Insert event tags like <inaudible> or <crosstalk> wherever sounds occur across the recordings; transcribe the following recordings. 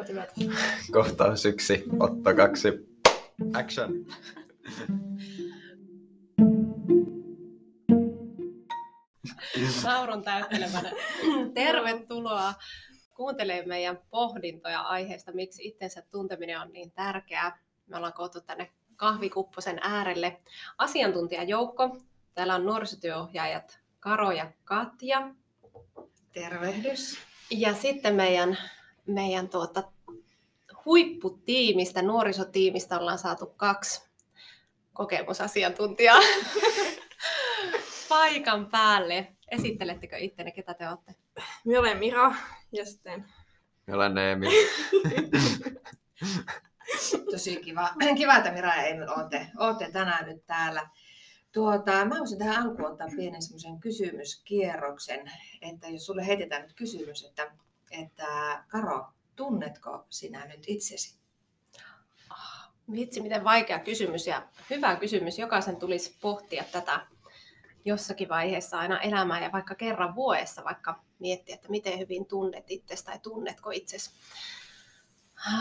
Tosi hyvät. <laughs> Kohtaus yksi, Otto kaksi, action. Naurun täyttelemänä. Tervetuloa kuuntelemaan meidän pohdintoja aiheesta, miksi itsensä tunteminen on niin tärkeää. Me ollaan koottu tänne kahvikupposen äärelle asiantuntijajoukko. Täällä on nuorisotyöohjaajat Karo ja Katja. Tervehdys. Ja sitten meidän, meidän tuota, huipputiimistä, nuorisotiimistä ollaan saatu kaksi kokemusasiantuntijaa <laughs> paikan päälle. Esittelettekö ittenne, ketä te olette? Minä olen Mira ja sitten... Minä olen Emil. <laughs> Tosi kiva, kiva että Mira ja Emil olette, olette tänään nyt täällä. Tuota, mä haluaisin tähän alkuun ottaa pienen semmoisen kysymyskierroksen, että jos sulle heitetään nyt kysymys, että, että Karo, tunnetko sinä nyt itsesi? Vitsi, miten vaikea kysymys ja hyvä kysymys. Jokaisen tulisi pohtia tätä jossakin vaiheessa aina elämää ja vaikka kerran vuodessa vaikka miettiä, että miten hyvin tunnet itsestä tai tunnetko itsesi.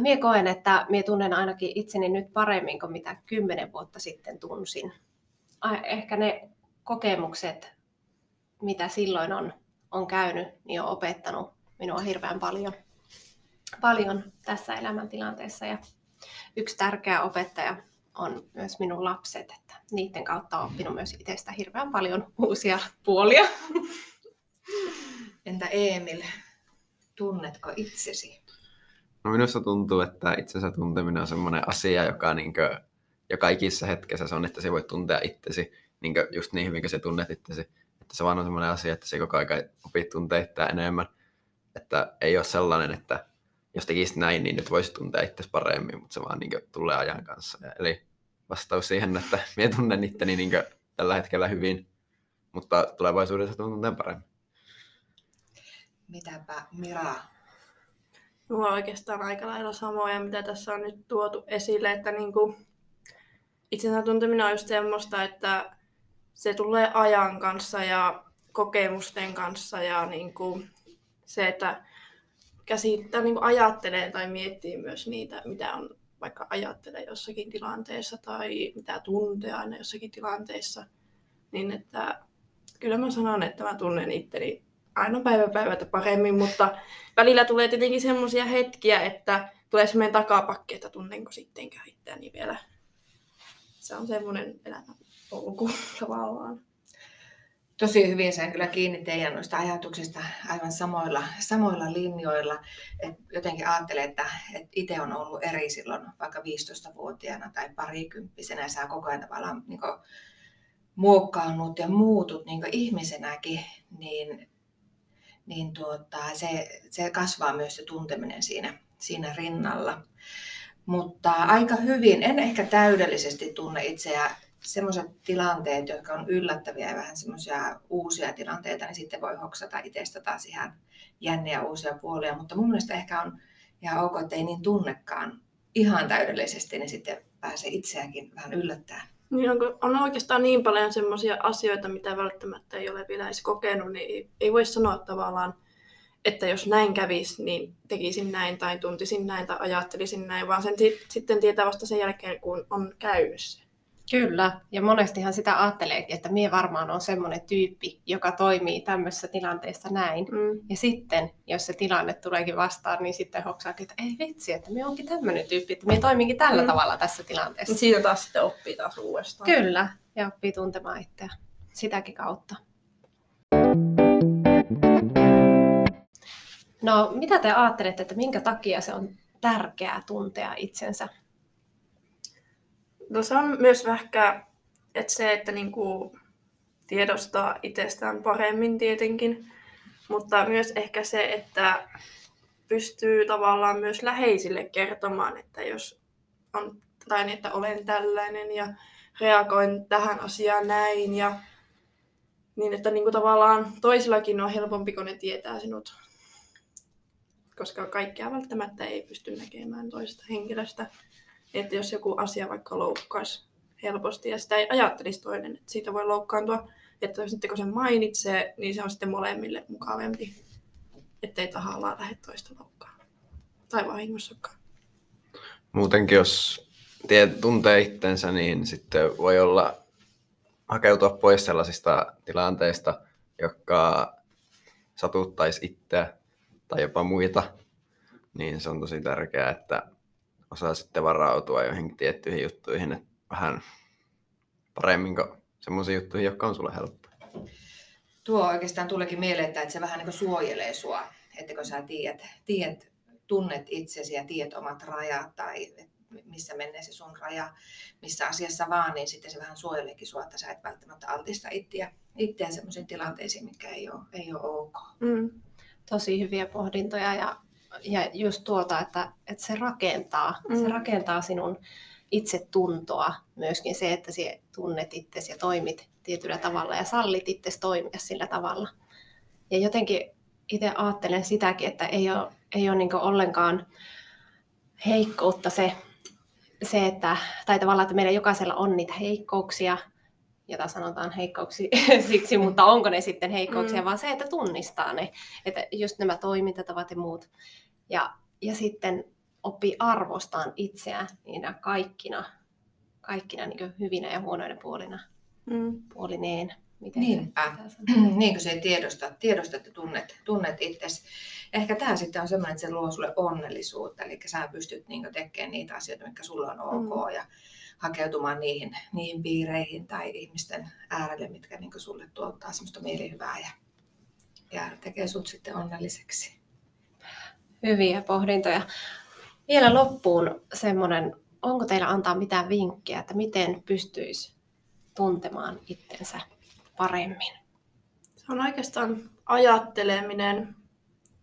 Mie koen, että mie tunnen ainakin itseni nyt paremmin kuin mitä kymmenen vuotta sitten tunsin. Ehkä ne kokemukset, mitä silloin on, on käynyt, niin on opettanut minua hirveän paljon, paljon tässä elämäntilanteessa. Ja yksi tärkeä opettaja on myös minun lapset, että niiden kautta olen oppinut myös itsestä hirveän paljon uusia puolia. Entä Emil, tunnetko itsesi? No minusta tuntuu, että itsensä tunteminen on semmoinen asia, joka niinkö, jo kaikissa hetkessä se on, että se voi tuntea itsesi niinkö, just niin hyvin kuin se tunnet itsesi. Että se vaan on semmoinen asia, että se koko ajan opit tuntea enemmän. Että ei ole sellainen, että jos tekisit näin, niin nyt voisi tuntea itse paremmin, mutta se vaan niin kuin, tulee ajan kanssa. Ja, eli vastaus siihen, että <laughs> minä tunnen itteni niin kuin, tällä hetkellä hyvin, mutta tulevaisuudessa tunnen paremmin. Mitäpä Mira? Mulla on oikeastaan aika lailla samoja, mitä tässä on nyt tuotu esille, että niin kuin itsensä tunteminen on just semmoista, että se tulee ajan kanssa ja kokemusten kanssa ja niin kuin se, että käsittää, niin ajattelee tai miettii myös niitä, mitä on vaikka ajattelee jossakin tilanteessa tai mitä tuntee aina jossakin tilanteessa, niin että kyllä mä sanon, että mä tunnen itteni aina päivä päivältä paremmin, mutta välillä tulee tietenkin semmoisia hetkiä, että tulee semmoinen takapakki, että tunnenko sittenkään itseäni vielä. Se on semmoinen elämänpolku <laughs> tavallaan tosi hyvin sen kyllä kiinni teidän noista ajatuksista aivan samoilla, samoilla linjoilla. Et jotenkin ajattelen, että, että itse on ollut eri silloin vaikka 15-vuotiaana tai parikymppisenä ja sä koko ajan tavallaan niin muokkaannut ja muutut niin ihmisenäkin, niin, niin tuota, se, se kasvaa myös se tunteminen siinä, siinä rinnalla. Mutta aika hyvin, en ehkä täydellisesti tunne itseä semmoiset tilanteet, jotka on yllättäviä ja vähän semmoisia uusia tilanteita, niin sitten voi hoksata itsestä taas ihan jänniä uusia puolia. Mutta mun mielestä ehkä on ihan ok, että ei niin tunnekaan ihan täydellisesti, niin sitten pääsee itseäkin vähän yllättämään. Niin on, on oikeastaan niin paljon semmoisia asioita, mitä välttämättä ei ole vielä edes kokenut, niin ei voi sanoa tavallaan, että jos näin kävisi, niin tekisin näin tai tuntisin näin tai ajattelisin näin, vaan sen sitten tietää vasta sen jälkeen, kun on käynyt se. Kyllä, ja monestihan sitä ajatteleekin, että minä varmaan on semmoinen tyyppi, joka toimii tämmöisessä tilanteessa näin. Mm. Ja sitten, jos se tilanne tuleekin vastaan, niin sitten hoksaakin, että ei vitsi, että minä onkin tämmöinen tyyppi, että minä toiminkin tällä mm. tavalla tässä tilanteessa. Siitä taas sitten oppii taas uudestaan. Kyllä, ja oppii tuntemaan itseä sitäkin kautta. No, mitä te ajattelette, että minkä takia se on tärkeää tuntea itsensä No se on myös ehkä että se, että niinku tiedostaa itsestään paremmin tietenkin, mutta myös ehkä se, että pystyy tavallaan myös läheisille kertomaan, että jos on, tai niin, että olen tällainen ja reagoin tähän asiaan näin ja niin, että niin kuin tavallaan toisillakin on helpompi, kun ne tietää sinut. Koska kaikkea välttämättä ei pysty näkemään toisesta henkilöstä. Että jos joku asia vaikka loukkaisi helposti ja sitä ei ajattelisi toinen, että siitä voi loukkaantua, että sitten kun se mainitsee, niin se on sitten molemmille mukavempi, ettei tahallaan lähde toista loukkaan. tai vahingossakaan. Muutenkin, jos tie, tuntee itsensä, niin sitten voi olla hakeutua pois sellaisista tilanteista, jotka satuttaisi itseä tai jopa muita, niin se on tosi tärkeää, että osaa sitten varautua joihinkin tiettyihin juttuihin että vähän paremmin kuin semmoisiin juttuihin, jotka on sulle helppoja. Tuo oikeastaan tuleekin mieleen, että se vähän niin kuin suojelee sua, että kun sä tiedät, tiedät, tunnet itsesi ja tiedät omat rajat tai missä menee se sun raja, missä asiassa vaan, niin sitten se vähän suojeleekin sua, että sä et välttämättä altista itseä, itseä sellaisiin tilanteisiin, mikä ei ole, ei ole ok. Mm. Tosi hyviä pohdintoja ja, ja just tuota, että, että se rakentaa, mm. se rakentaa sinun itsetuntoa, myöskin se, että sinä tunnet itsesi ja toimit tietyllä tavalla ja sallit itsesi toimia sillä tavalla. Ja jotenkin itse ajattelen sitäkin, että ei ole, ei ole niin ollenkaan heikkoutta se, se, että, tai tavallaan, että meillä jokaisella on niitä heikkouksia, jota sanotaan heikkouksi <laughs> siksi, mutta onko ne sitten heikkouksia, mm. vaan se, että tunnistaa ne, että just nämä toimintatavat ja muut. Ja, ja sitten oppii arvostaan itseään niinä kaikkina, kaikkina niin hyvinä ja huonoina puolina, mm. puolineen. Miten Niinpä. <clears throat> niin kuin se tiedostat, tiedostat että tunnet, tunnet itsesi. Ehkä tämä sitten on sellainen, että se luo sulle onnellisuutta, eli sä pystyt niin tekemään niitä asioita, mitkä sulla on ok, mm. ja hakeutumaan niihin, niihin piireihin tai ihmisten äärelle, mitkä niin sulle tuottaa semmoista mielihyvää ja, ja tekee sut sitten onnelliseksi. Hyviä pohdintoja. Vielä loppuun semmoinen, onko teillä antaa mitään vinkkejä, että miten pystyisi tuntemaan itsensä paremmin? Se on oikeastaan ajatteleminen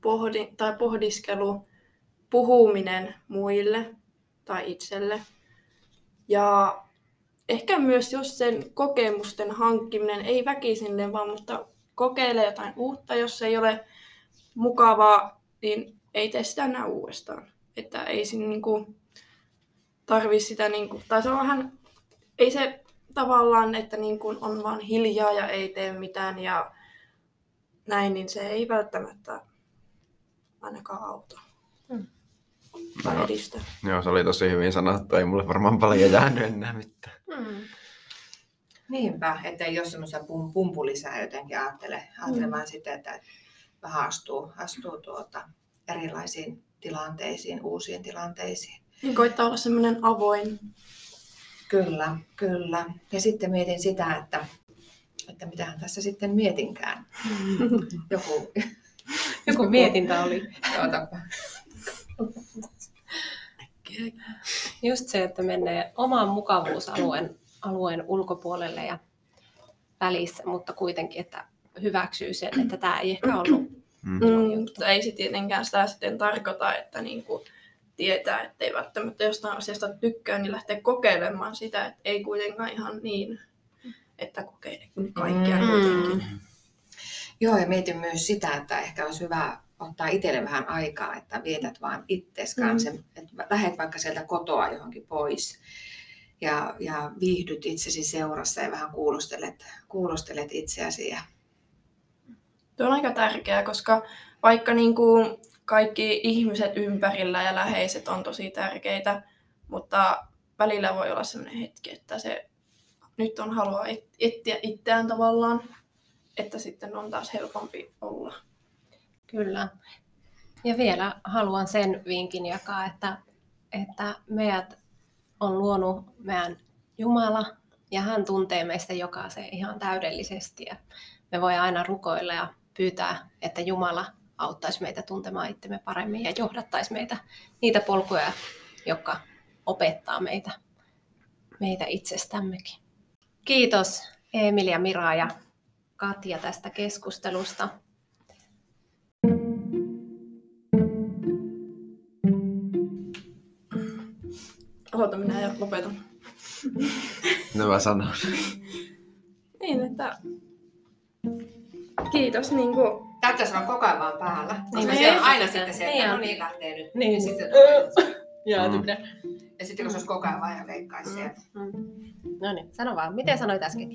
pohdi, tai pohdiskelu, puhuminen muille tai itselle. Ja ehkä myös just sen kokemusten hankkiminen, ei väkisinne vaan, mutta kokeile jotain uutta, jos ei ole mukavaa, niin ei tee sitä enää uudestaan. Että ei siinä niinku tarvi sitä, niinku, tai se on vähän, ei se tavallaan, että niin kuin on vaan hiljaa ja ei tee mitään ja näin, niin se ei välttämättä ainakaan auta. Hmm. No, edistä. Joo, se oli tosi hyvin sanottu. Ei mulle varmaan paljon jäänyt enää mitään. Hmm. Niinpä, että ei ole semmoisia pum, pumpulisää jotenkin ajattele, ajattelemaan hmm. sitä, että vähän astuu, astuu tuota, erilaisiin tilanteisiin, uusiin tilanteisiin. Niin koittaa olla semmoinen avoin Kyllä, kyllä. Ja sitten mietin sitä, että, että mitähän tässä sitten mietinkään. <laughs> Joku, joku mietintä oli. Just se, että menee oman mukavuusalueen alueen ulkopuolelle ja välissä, mutta kuitenkin, että hyväksyy sen, että tämä ei ehkä ollut mm. Mutta ei se tietenkään sitä sitten tarkoita, että niinku, tietää, että ei välttämättä jostain asiasta tykkää, niin lähtee kokeilemaan sitä, että ei kuitenkaan ihan niin, että kokeilee kaikkea mm. kuitenkin. Joo, ja mietin myös sitä, että ehkä olisi hyvä ottaa itselle vähän aikaa, että vietät vaan itses kanssa, mm. että lähdet vaikka sieltä kotoa johonkin pois ja, ja viihdyt itsesi seurassa ja vähän kuulostelet, kuulostelet itseäsi. Ja... Tuo on aika tärkeää, koska vaikka niin kuin kaikki ihmiset ympärillä ja läheiset on tosi tärkeitä, mutta välillä voi olla sellainen hetki, että se nyt on halua etsiä itseään tavallaan, että sitten on taas helpompi olla. Kyllä. Ja vielä haluan sen vinkin jakaa, että, että meidät on luonut meidän Jumala ja hän tuntee meistä jokaisen ihan täydellisesti. Ja me voi aina rukoilla ja pyytää, että Jumala auttaisi meitä tuntemaan itsemme paremmin ja johdattaisi meitä niitä polkuja, jotka opettaa meitä, meitä itsestämmekin. Kiitos Emilia, Mira ja Katja tästä keskustelusta. Aloita minä ja lopetan. Nämä sanat. niin, että kiitos niin kuin Täytyisi olla koko ajan vaan päällä. Niin, se on aina sitten se, että no niin lähtee nyt. Niin. Ja sitten <laughs> mm. Ja sitten kun se olisi koko ajan vaan ja leikkaisi mm. sieltä. Mm. No niin, sano vaan. Miten sanoit äsken?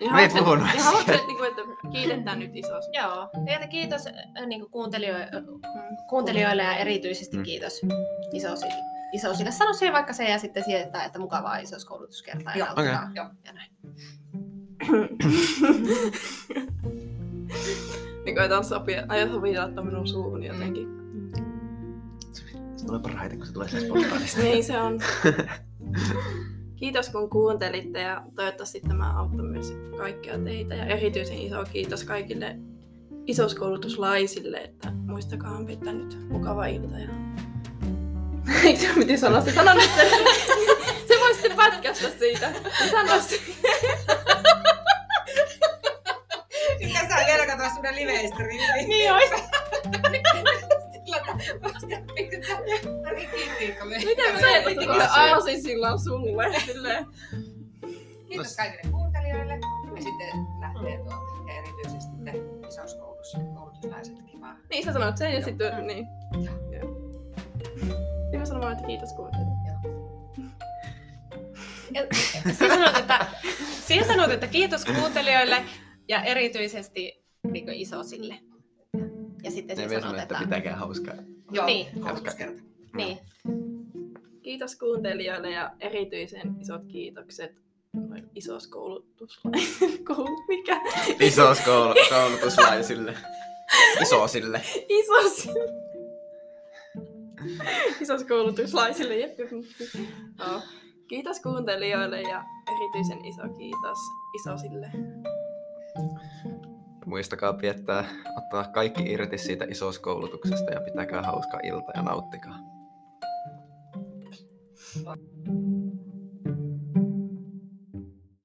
Ja Me ei puhunut Ja haluatko, että, niinku, että kiitetään nyt isos? Joo, ja kiitos äh, niin kuin kuuntelijoille, Mm. kuuntelijoille ja erityisesti Mm. kiitos isosille. Isosille. Sano siihen vaikka se ja sitten sieltä, että mukavaa isoskoulutuskertaa. ja Joo, nauttikaa. okei. Joo. Ja näin. <clears throat> <clears throat> <clears throat> <laughs> niin koetan sopia, aio sovitella minun suuhun jotenkin. Se tulee parhaiten, kun se tulee sieltä spontaanisti. Niin se on. <laughs> Kiitos kun kuuntelitte ja toivottavasti tämä auttoi myös kaikkia teitä. Ja erityisen iso kiitos kaikille isoskoulutuslaisille, että muistakaa pitää nyt mukava ilta. Ja... Eikö se piti sanoa se? Sano nyt <laughs> se. Se voi sitten pätkästä siitä. Sano <laughs> katsoa sinne live-streamiin. Niin ois. Miten me teet, että tulee aasinsillan sulle? Silleen. Kiitos kaikille kuuntelijoille. Ja sitten lähtee tuolta. Ja erityisesti te isoskoulussa koulutuslaiset kivaa. Niin sä sanoit sen ja sitten niin. Joo. Niin mä sanon vaan, että kiitos kuuntelit. Siinä sanot, että, sanot, että kiitos kuuntelijoille ja erityisesti niin isosille. Ja sitten sanot, sanoo, että pitäkää hauskaa. Joo, Niin. koulutuskerta. Niin. Kiitos kuuntelijoille ja erityisen isot kiitokset isoskoulutuslaisille. <laughs> Koulu, mikä? Isos koulu- koulutuslaisille. Isosille. Isosille. Isoskoulutuslaisille. Jep, jep. Kiitos kuuntelijoille ja erityisen iso kiitos isosille. Muistakaa piettää, ottaa kaikki irti siitä isoskoulutuksesta ja pitäkää hauska ilta ja nauttikaa.